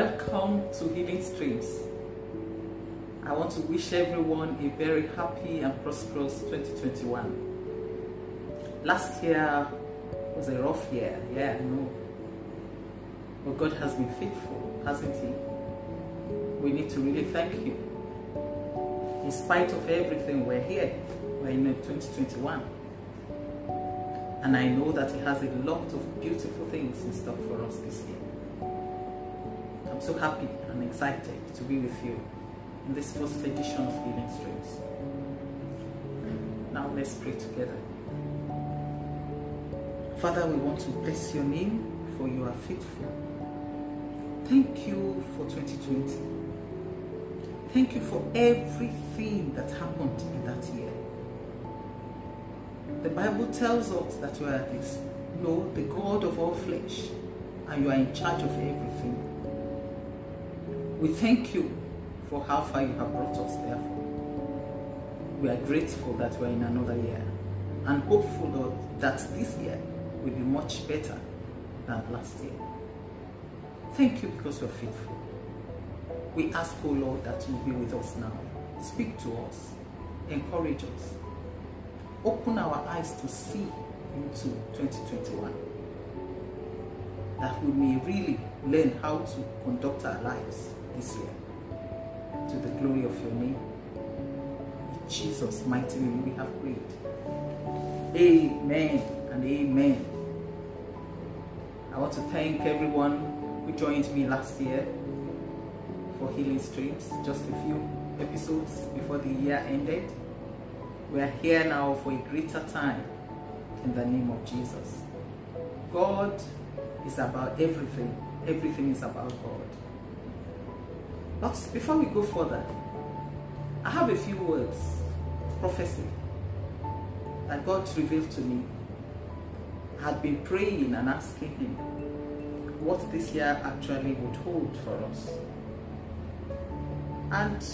Welcome to Healing Streams. I want to wish everyone a very happy and prosperous 2021. Last year was a rough year, yeah, I know. But God has been faithful, hasn't He? We need to really thank Him. In spite of everything, we're here. We're in 2021. And I know that He has a lot of beautiful things in store for us this year. So happy and excited to be with you in this first edition of Healing Streams. Now let's pray together. Father, we want to bless your name for you are faithful. Thank you for 2020. Thank you for everything that happened in that year. The Bible tells us that you are this, Lord, the God of all flesh, and you are in charge of everything. We thank you for how far you have brought us, therefore. We are grateful that we are in another year and hopeful, Lord, that this year will be much better than last year. Thank you because you are faithful. We ask, O oh Lord, that you be with us now. Speak to us, encourage us, open our eyes to see into 2021. That we may really learn how to conduct our lives this year to the glory of your name. In Jesus' mighty name we have prayed. Amen and amen. I want to thank everyone who joined me last year for Healing Streams, just a few episodes before the year ended. We are here now for a greater time in the name of Jesus. God is about everything. Everything is about God. But before we go further, I have a few words, prophecy, that God revealed to me. I had been praying and asking Him what this year actually would hold for us. And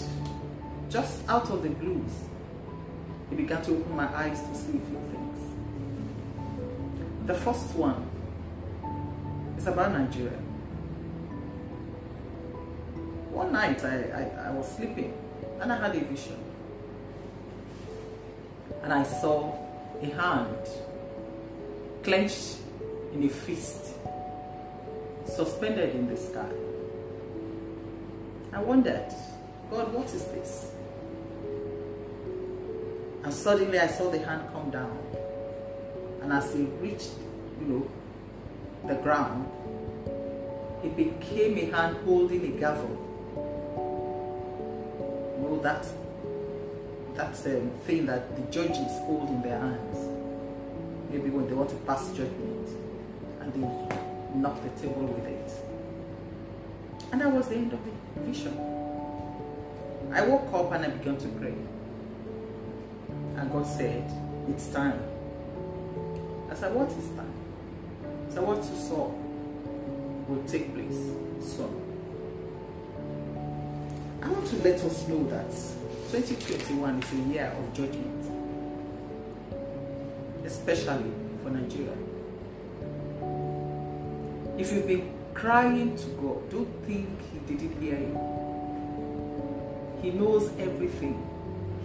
just out of the blues, He began to open my eyes to see a few things. The first one is about Nigeria night I, I, I was sleeping and I had a vision. And I saw a hand clenched in a fist, suspended in the sky. I wondered, God, what is this? And suddenly I saw the hand come down. And as it reached, you know, the ground, it became a hand holding a gavel that that's a thing that the judges hold in their hands. Maybe when they want to pass judgment and they knock the table with it. And that was the end of the vision. I woke up and I began to pray. And God said, It's time. I said, What is time? I said, What you saw will take place soon. I want to let us know that 2021 is a year of judgment, especially for Nigeria. If you've been crying to God, don't think He didn't hear you. He knows everything,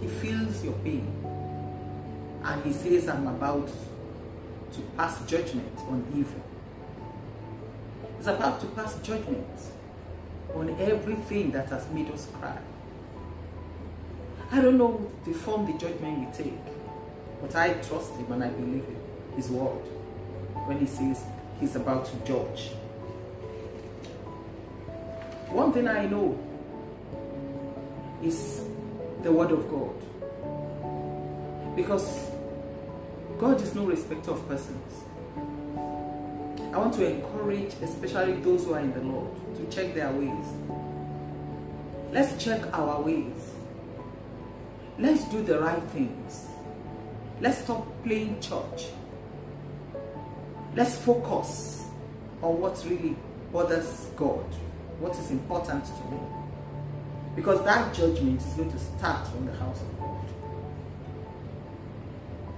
He feels your pain, and He says, I'm about to pass judgment on evil. He's about to pass judgment on everything that has made us cry. I don't know the form the judgment will take, but I trust him and I believe in his word when he says he's about to judge. One thing I know is the word of God. Because God is no respecter of persons. I want to encourage, especially those who are in the Lord, to check their ways. Let's check our ways. Let's do the right things. Let's stop playing church. Let's focus on what really bothers God, what is important to Him. Because that judgment is going to start from the house of God.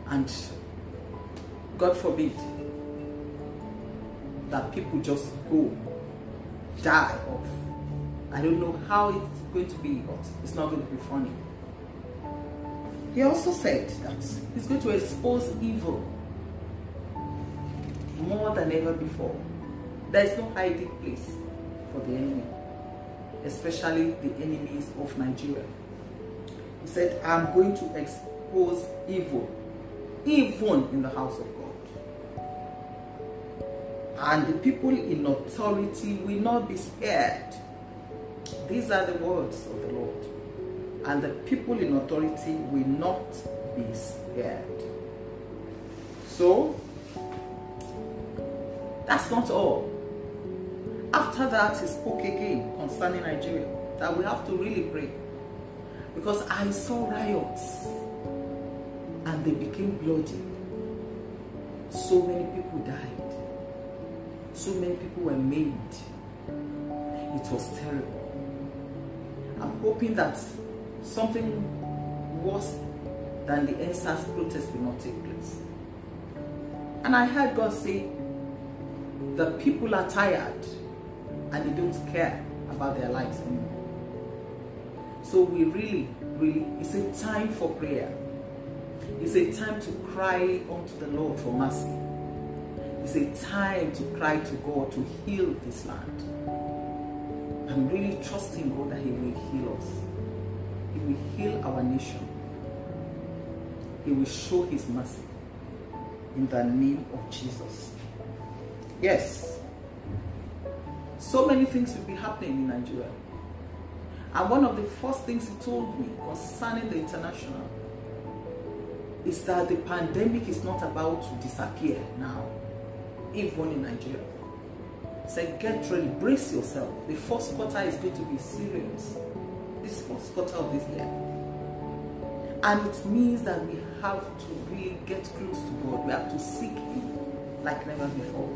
And God forbid, that people just go die of I don't know how it's going to be, but it's not going to be funny. He also said that he's going to expose evil more than ever before. There is no hiding place for the enemy, especially the enemies of Nigeria. He said, I'm going to expose evil, even in the house of God. And the people in authority will not be spared. These are the words of the Lord. And the people in authority will not be spared. So, that's not all. After that, he spoke again concerning Nigeria that we have to really pray. Because I saw riots and they became bloody. So many people died. So many people were maimed. It was terrible. I'm hoping that something worse than the EndSARS protest will not take place. And I heard God say, the people are tired and they don't care about their lives anymore. So we really, really, it's a time for prayer. It's a time to cry unto the Lord for mercy. It's a time to cry to God to heal this land. I'm really trusting God that He will heal us. He will heal our nation. He will show His mercy in the name of Jesus. Yes. So many things will be happening in Nigeria. And one of the first things he told me concerning the international is that the pandemic is not about to disappear now, even in Nigeria. Say, get ready, brace yourself. The first quarter is going to be serious. This first quarter of this year. And it means that we have to really get close to God. We have to seek Him like never before.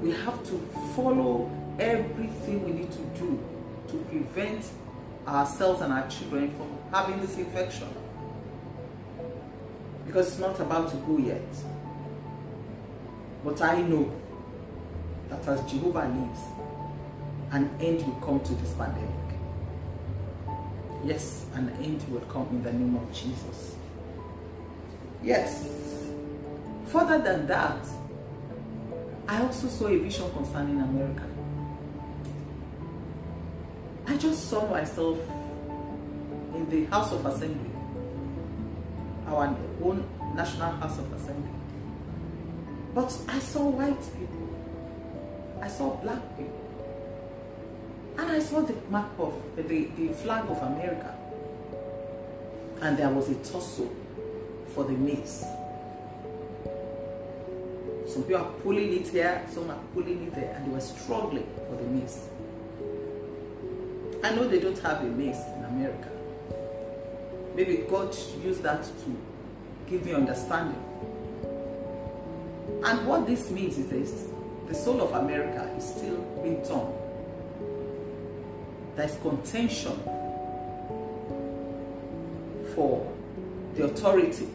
We have to follow everything we need to do to prevent ourselves and our children from having this infection. Because it's not about to go yet. But I know that as Jehovah lives, an end will come to this pandemic. Yes, an end will come in the name of Jesus. Yes. Further than that, I also saw a vision concerning America. I just saw myself in the House of Assembly, our own National House of Assembly. But I saw white people, I saw black people, and I saw the map of the, the flag of America. And there was a tussle for the maize. Some people are pulling it here, some are pulling it there, and they were struggling for the maize. I know they don't have a maize in America. Maybe God used that to give me understanding. And what this means is this the soul of America is still being torn. There's contention for the authority.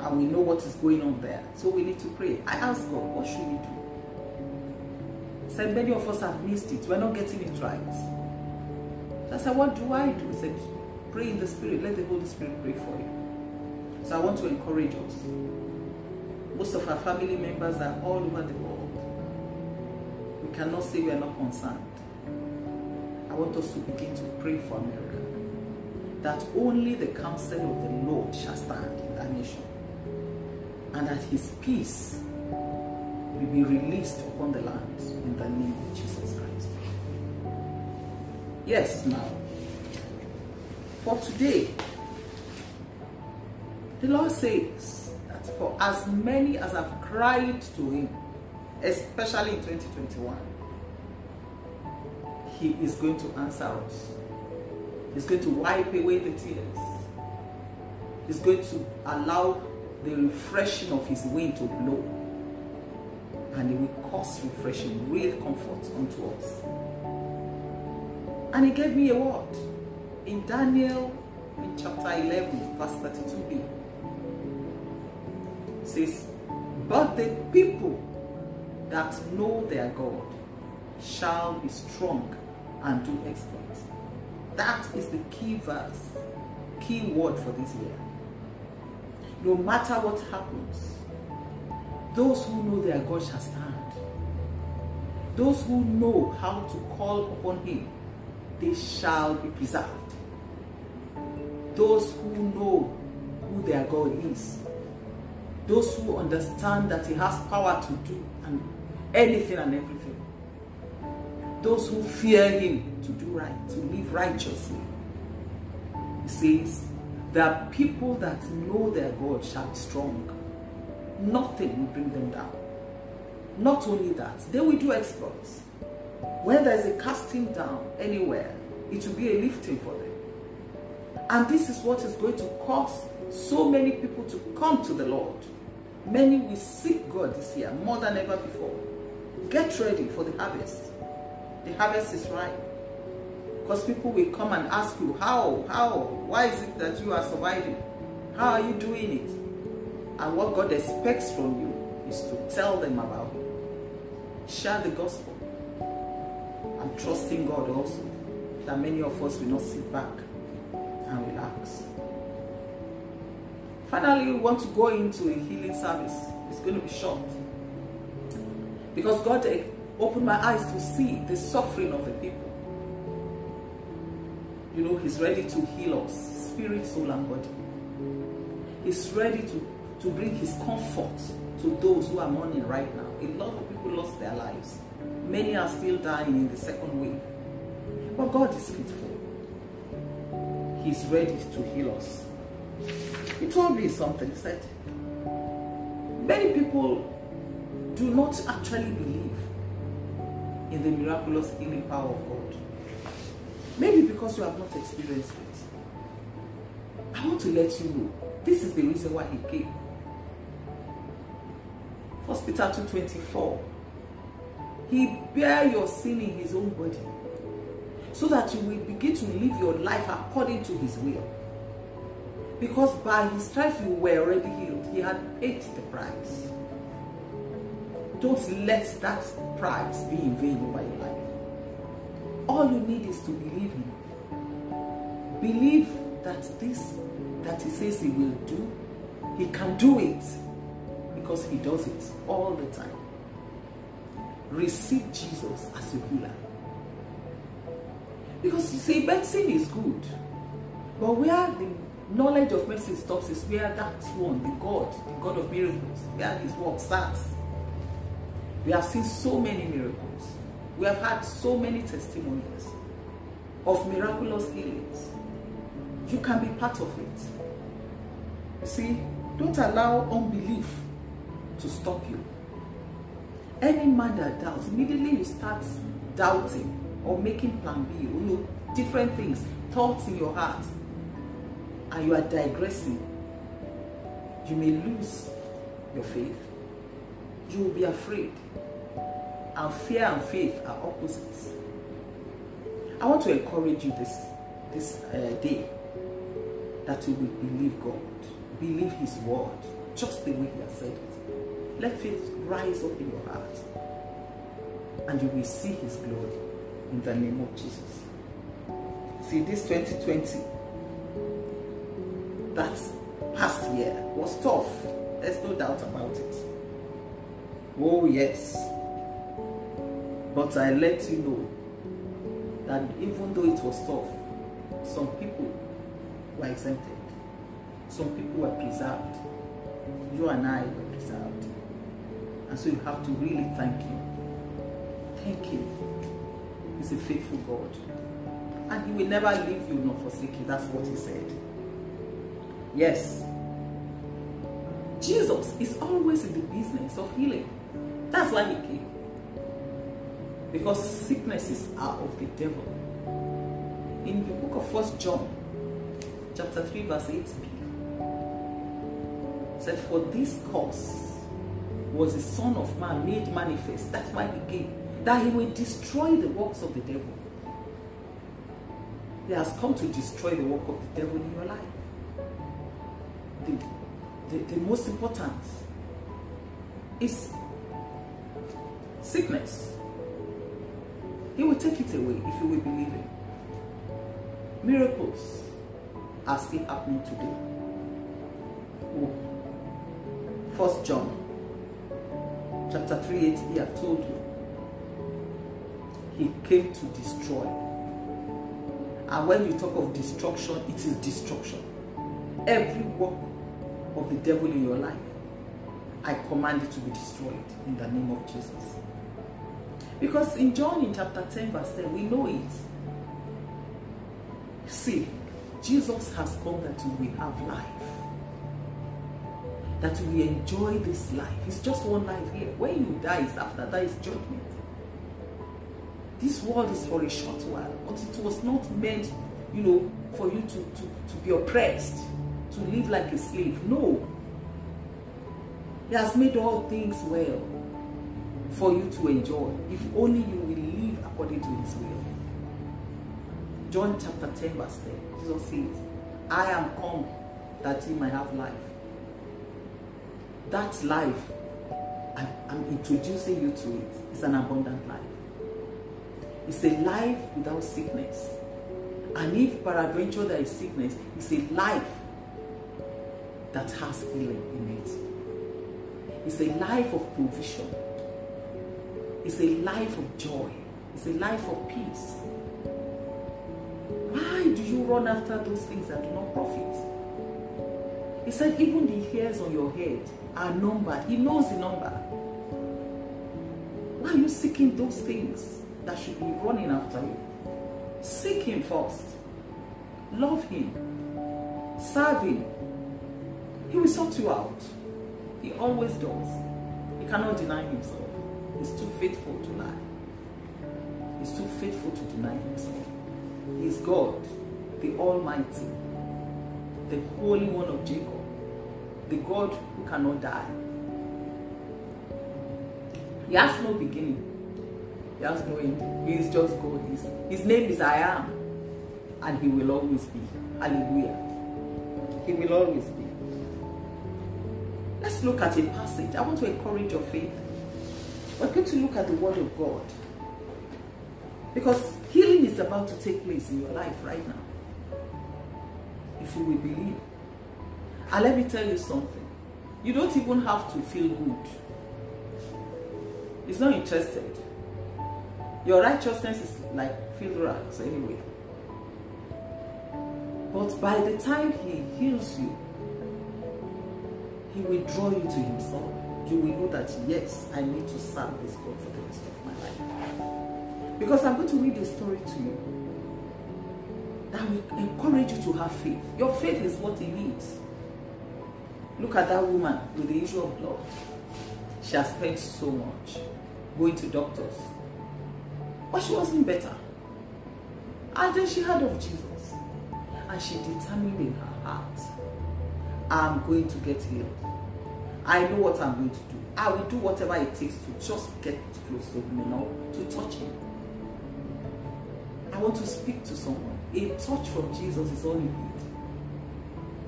And we know what is going on there. So we need to pray. I ask God, what should we do? Said many of us have missed it. We're not getting it right. So I said, what do I do? He said, pray in the spirit. Let the Holy Spirit pray for you. So I want to encourage us. Most of our family members are all over the world. We cannot say we are not concerned. I want us to begin to pray for America. That only the counsel of the Lord shall stand in that nation. And that his peace will be released upon the land in the name of Jesus Christ. Yes, now, for today, the Lord says for as many as have cried to Him, especially in 2021, He is going to answer us. He's going to wipe away the tears. He's going to allow the refreshing of His wind to blow and it will cause refreshing, real comfort unto us. And he gave me a word in Daniel in chapter 11, verse 32b. Says, But the people that know their God shall be strong and do exploits. That is the key verse, key word for this year. No matter what happens, those who know their God shall stand. Those who know how to call upon him, they shall be preserved. Those who know who their God is, those who understand that he has power to do and anything and everything, those who fear him to do right, to live righteously. He says, are people that know their God shall be strong. Nothing will bring them down. Not only that, they will do exploits. When there is a casting down anywhere, it will be a lifting for them. And this is what is going to cause so many people to come to the Lord. Many will seek God this year more than ever before. Get ready for the harvest. The harvest is ripe. Because people will come and ask you, how, how, why is it that you are surviving? How are you doing it? And what God expects from you is to tell them about. Share the gospel. I'm trusting God also that many of us will not sit back and relax. Finally, we want to go into a healing service. It's going to be short. Because God eh, opened my eyes to see the suffering of the people. You know, He's ready to heal us, spirit, soul, and body. He's ready to, to bring His comfort to those who are mourning right now. A lot of people lost their lives. Many are still dying in the second wave. But God is faithful. He's ready to heal us. He told me something. He said, many people do not actually believe in the miraculous healing power of God. Maybe because you have not experienced it. I want to let you know, this is the reason why he came. First Peter 2.24 He bear your sin in his own body so that you will begin to live your life according to his will. Because by his stripes you were already healed. He had paid the price. Don't let that price be in vain over your life. All you need is to believe him. Believe that this that he says he will do, he can do it because he does it all the time. Receive Jesus as your healer. Because you see, medicine is good. But where the knowledge of medicine stops is where that one, the God, the God of miracles, where his work starts. We have seen so many miracles. We have had so many testimonies of miraculous healings. You can be part of it. See, don't allow unbelief to stop you. Any man that doubts, immediately you start doubting or making plan B, you know, different things, thoughts in your heart, and you are digressing, you may lose your faith. You will be afraid. And fear and faith are opposites. I want to encourage you this, this uh, day that you will believe God, believe His word, just the way He has said it. Let faith rise up in your heart, and you will see His glory in the name of Jesus. See, this 2020, that past year was tough. There's no doubt about it. Oh, yes. But I let you know that even though it was tough, some people were exempted. Some people were preserved. You and I were preserved. And so you have to really thank Him. Thank Him. He's a faithful God. And He will never leave you nor forsake you. That's what He said. Yes. Jesus is always in the business of healing. That's why He came. Because sicknesses are of the devil. In the book of First John, chapter 3, verse 8b, said, For this cause was the Son of Man made manifest. That's why he came. That he will destroy the works of the devil. He has come to destroy the work of the devil in your life. The, the, the most important is sickness. He will take it away if you will believe Him. Miracles are still happening today. First John chapter 3 8, he have told you. He came to destroy. And when you talk of destruction, it is destruction. Every work of the devil in your life, I command it to be destroyed in the name of Jesus. Because in John in chapter 10, verse 10, we know it. See, Jesus has come that we have life. That we enjoy this life. It's just one life here. When you die, after that is judgment. This world is for a short while, but it was not meant, you know, for you to, to, to be oppressed, to live like a slave. No. He has made all things well for you to enjoy, if only you will live according to his will. John chapter 10, verse 10, Jesus says, I am come that ye might have life. That life, I, I'm introducing you to it. it, is an abundant life. It's a life without sickness. And if peradventure there is sickness, it's a life that has healing in it. It's a life of provision. It's a life of joy. It's a life of peace. Why do you run after those things that do not profit? He said, even the hairs on your head are numbered. He knows the number. Why are you seeking those things that should be running after you? Seek Him first. Love Him. Serve Him. He will sort you out. He always does. He cannot deny Himself. He's too faithful to lie. He's too faithful to deny Himself. He's God, the Almighty, the Holy One of Jacob, the God who cannot die. He has no beginning. He has no end. He is just God. His, his name is I am. And he will always be. Hallelujah. He will always be. Let's look at a passage. I want to encourage your faith. We're going to look at the Word of God. Because healing is about to take place in your life right now. If you will believe. And let me tell you something. You don't even have to feel good. It's not interested. Your righteousness is like filthy rags anyway. But by the time he heals you, he will draw you to himself. You will know that yes, I need to serve this God for the rest of my life. Because I'm going to read a story to you that will encourage you to have faith. Your faith is what he needs. Look at that woman with the issue of blood. She has spent so much going to doctors. But she wasn't better. And then she heard of Jesus. And she determined in her heart, I'm going to get healed. I know what I'm going to do. I will do whatever it takes to just get close to him, you know, to touch him. I want to speak to someone. A touch from Jesus is all you need.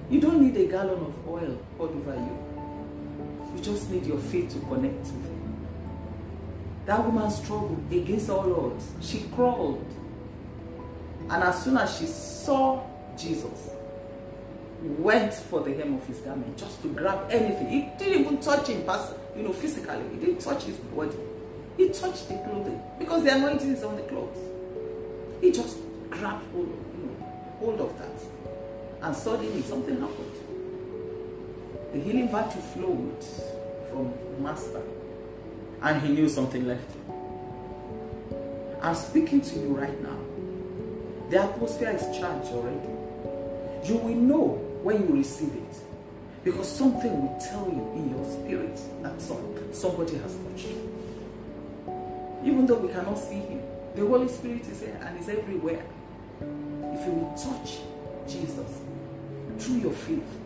You don't need a gallon of oil poured over you. You just need your faith to connect with him. That woman struggled against all odds. She crawled. And as soon as she saw Jesus, went for the hem of his garment just to grab anything. He didn't even touch him, you know, physically. He didn't touch his body. He touched the clothing because the anointing is on the clothes. He just grabbed hold, you know, hold of that. And suddenly something happened. The healing virtue flowed from Master. And he knew something left. I'm speaking to you right now. The atmosphere is charged already. You will know when you receive it. Because something will tell you in your spirit that some, somebody has touched you. Even though we cannot see him, the Holy Spirit is here and is everywhere. If you will touch Jesus through your faith,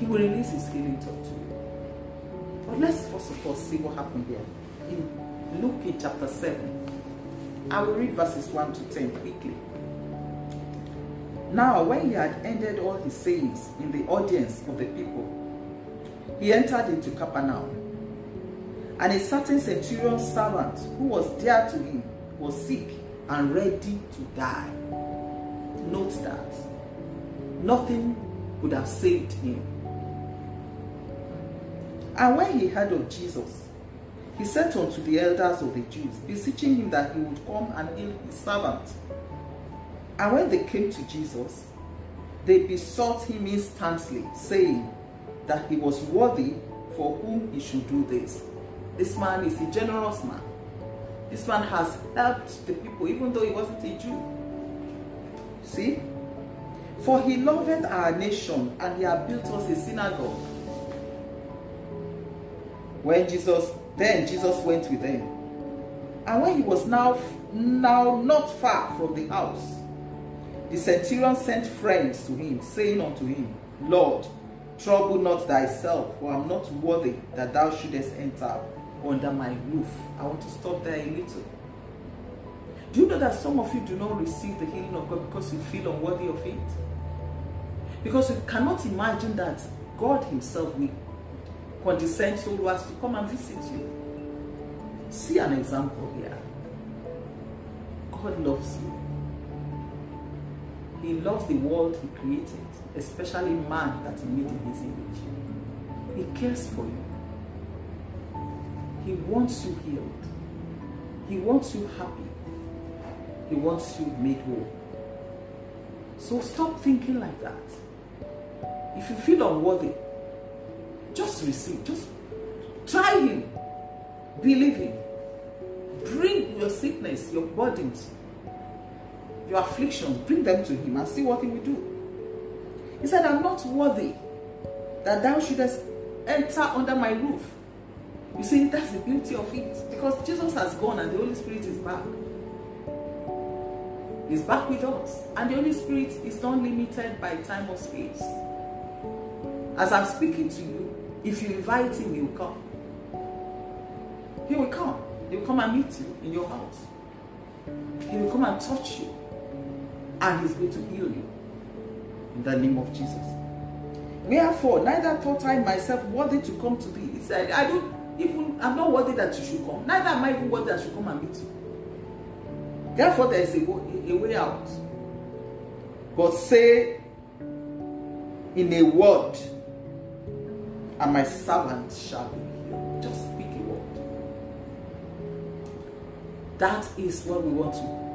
he will release his healing touch to you. But let's first of all see what happened here. In Luke chapter 7, I will read verses 1 to 10 quickly. Now, when he had ended all his sayings in the audience of the people, he entered into Capernaum. And a certain centurion's servant who was dear to him was sick and ready to die. Note that. Nothing could have saved him. And when he heard of Jesus, he sent unto the elders of the Jews, beseeching him that he would come and heal his servant. And when they came to Jesus, they besought him instantly, saying that he was worthy for whom he should do this. This man is a generous man. This man has helped the people, even though he wasn't a Jew. See? For he loveth our nation and he had built us a synagogue. When Jesus, then Jesus went with them. And when he was now, now not far from the house, the centurion sent friends to him, saying unto him, Lord, trouble not thyself, for I am not worthy that thou shouldest enter under my roof. I want to stop there a little. Do you know that some of you do not receive the healing of God because you feel unworthy of it? Because you cannot imagine that God Himself will condescend so as to come and visit you. See an example here. God loves you. He loves the world He created, especially man that He made in His image. He cares for you. He wants you healed. He wants you happy. He wants you made whole. So stop thinking like that. If you feel unworthy, just receive. Just try Him. Believe Him. Bring your sickness, your burdens, your afflictions, bring them to Him and see what He will do. He said, I'm not worthy that thou shouldest enter under my roof. You see, that's the beauty of it. Because Jesus has gone and the Holy Spirit is back. He's back with us. And the Holy Spirit is not limited by time or space. As I'm speaking to you, if you invite him, he will come. He will come. He will come and meet you in your house. He will come and touch you. And he's going to heal you. In the name of Jesus. Wherefore, neither thought I myself worthy to come to thee. He said, I don't even, I'm not worthy that you should come. Neither am I even worthy that you come and meet you. Therefore, there is a, a way out. But say in a word, and my servant shall be healed. Just speak a word. That is what we want to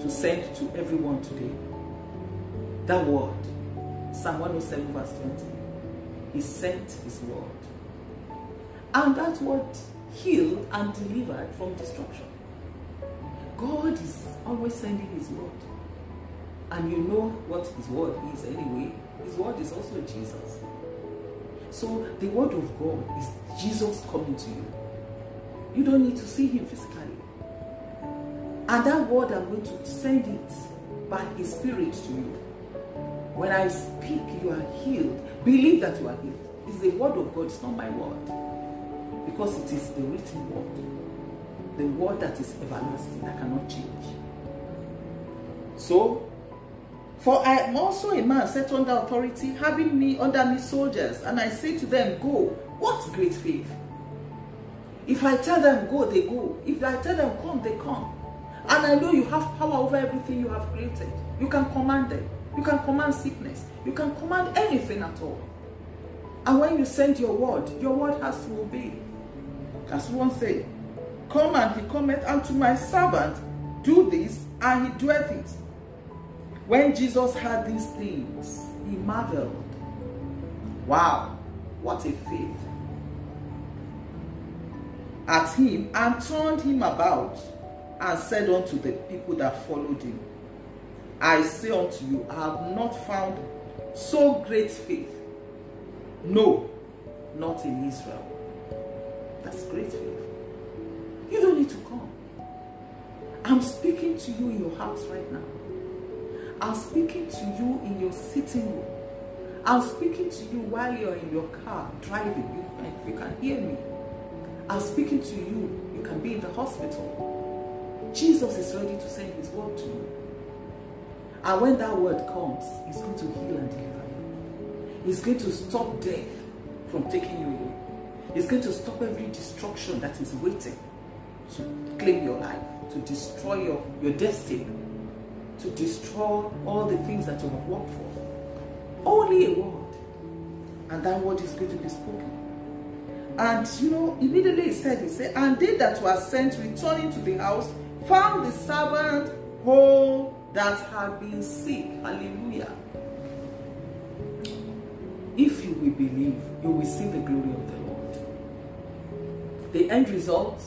to send to everyone today. That word. Psalm 107 verse 20. He sent his word. And that word healed and delivered from destruction. God is always sending his word. And you know what his word is anyway. His word is also Jesus. So the word of God is Jesus coming to you. You don't need to see him physically. And that word, I'm going to send it by his spirit to you. When I speak, you are healed. Believe that you are healed. It's the word of God, it's not my word. Because it is the written word. The word that is everlasting, that cannot change. So, for I am also a man set under authority, having me under me soldiers, and I say to them, Go. What great faith! If I tell them go, they go. If I tell them come, they come. And I know you have power over everything you have created. You can command them. You can command sickness. You can command anything at all. And when you send your word, your word has to obey. As one say, Come and he cometh unto my servant, do this, and he doeth it. When Jesus heard these things, he marveled. Wow, what a faith. At him and turned him about and said unto the people that followed him, I say unto you, I have not found so great faith. No, not in Israel. That's great faith. You don't need to come. I'm speaking to you in your house right now. I'm speaking to you in your sitting room. I'm speaking to you while you're in your car driving. You, you can hear me. I'm speaking to you. You can be in the hospital. Jesus is ready to send his word to you. And when that word comes, he's going to heal and deliver you. He's going to stop death from taking you away. He's going to stop every destruction that is waiting to claim your life. to destroy your, your destiny, to destroy all the things that you have worked for. Only a word. And that word is going to be spoken. And you know, immediately he said, he said, and they that were sent returning to the house found the servant whole that had been sick. Hallelujah. If you will believe, you will see the glory of the Lord. The end result,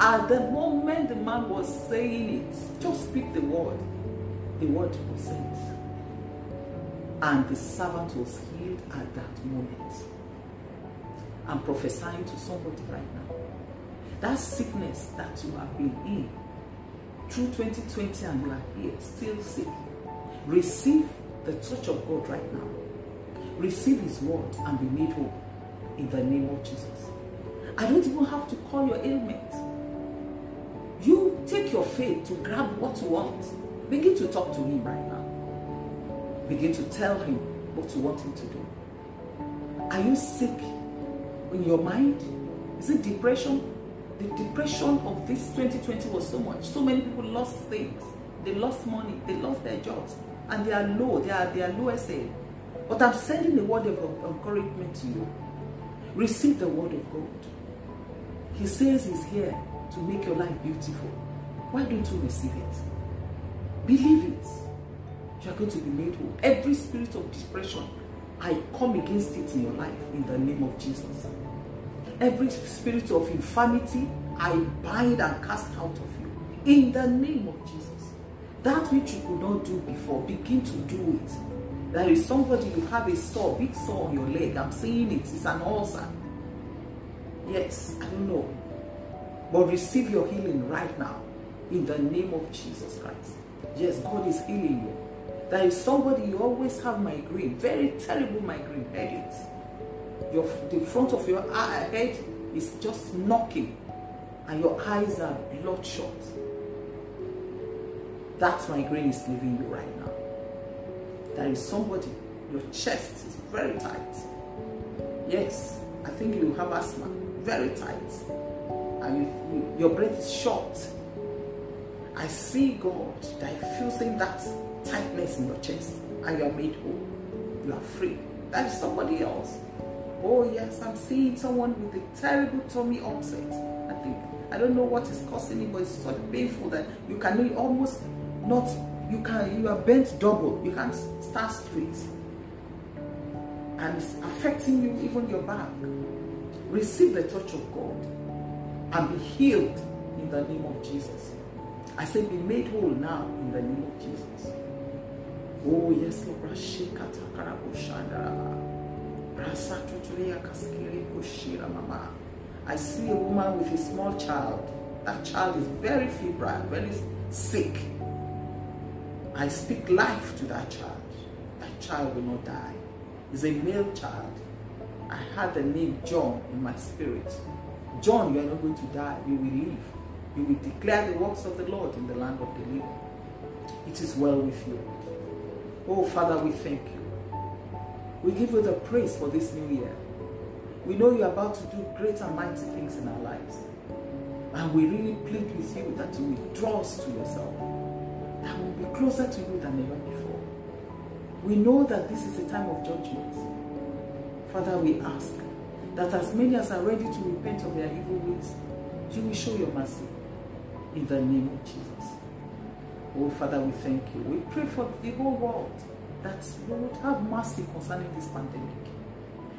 at the moment the man was saying it, just speak the word, the word was sent. And the servant was healed at that moment. I'm prophesying to somebody right now. That sickness that you have been in through 2020 and you are here still sick, receive the touch of God right now. Receive His word and be made whole in the name of Jesus. I don't even have to call your ailment. You take your faith to grab what you want. Begin to talk to Him right now. Begin to tell Him what you want Him to do. Are you sick in your mind? Is it depression? The depression of this 2020 was so much. So many people lost things. They lost money. They lost their jobs. And they are low. They are, they are low SA. But I'm sending a word of encouragement to you. Receive the word of God. He says he's here to make your life beautiful. Why don't you receive it? Believe it. You are going to be made whole. Every spirit of depression, I come against it in your life in the name of Jesus. Every spirit of infirmity, I bind and cast out of you in the name of Jesus. That which you could not do before, begin to do it. There is somebody, you have a sore, big sore on your leg. I'm seeing it. It's an ulcer. Yes, I don't know. But receive your healing right now in the name of Jesus Christ. Yes, God is healing you. There is somebody you always have migraine, very terrible migraine headaches. Your, the front of your head is just knocking and your eyes are bloodshot. That migraine is leaving you right now. There is somebody, your chest is very tight. Yes, I think you have asthma, very tight. And you, you, your breath is short. I see God diffusing that tightness in your chest and you are made whole. You are free. That is somebody else. Oh yes, I'm seeing someone with a terrible tummy upset. I think I don't know what is causing it, but it's so painful that you can almost not you can you are bent double. You can stand straight, and it's affecting you even your back. Receive the touch of God and be healed in the name of Jesus. I say be made whole now in the name of Jesus. Oh yes, Lord. I see a woman with a small child. That child is very febrile, very sick. I speak life to that child. That child will not die. It's a male child. I had the name John in my spirit. John, you are not going to die. You will live. You will declare the works of the Lord in the land of the living. It is well with you. Oh, Father, we thank you. We give you the praise for this new year. We know you're about to do great and mighty things in our lives. And we really plead with you that you will draw us to yourself. That we will be closer to you than ever before. We know that this is a time of judgment. Father, we ask that as many as are ready to repent of their evil ways, you will show your mercy in the name of Jesus. Oh, Father, we thank you. We pray for the whole world that you would have mercy concerning this pandemic.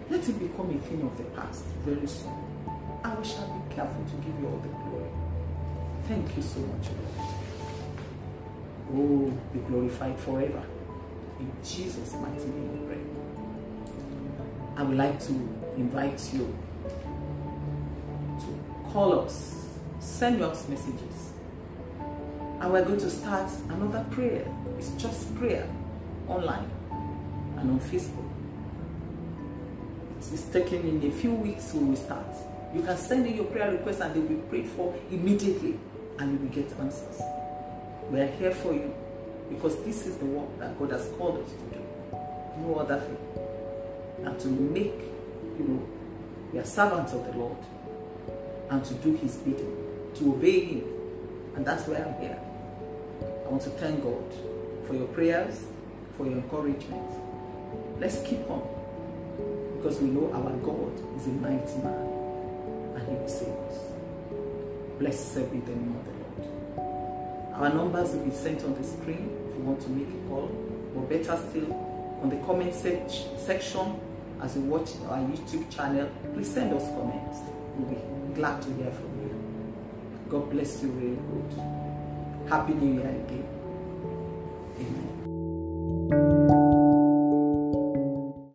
Let it become a thing of the past very soon. And we shall be careful to give you all the glory. Thank you so much, Lord. Oh, be glorified forever. In Jesus' mighty name we pray. I would like to invite you to call us, send us messages and we're going to start another prayer. It's just prayer online and on Facebook. It's taking in a few weeks we will start. You can send in your prayer requests and they will be prayed for immediately and you will get answers. We are here for you because this is the work that God has called us to do. No other thing. And to make, you know, we are servants of the Lord and to do his bidding, to obey him And that's why I'm here. I want to thank God for your prayers, for your encouragement. Let's keep on because we know our God is a mighty man and he will save us. Blessed be the name of the Lord. Our numbers will be sent on the screen if you want to make a call, or better still, on the comment section as you watch our YouTube channel. Please send us comments. We'll be glad to hear from you. God bless you very good. Happy New Year again.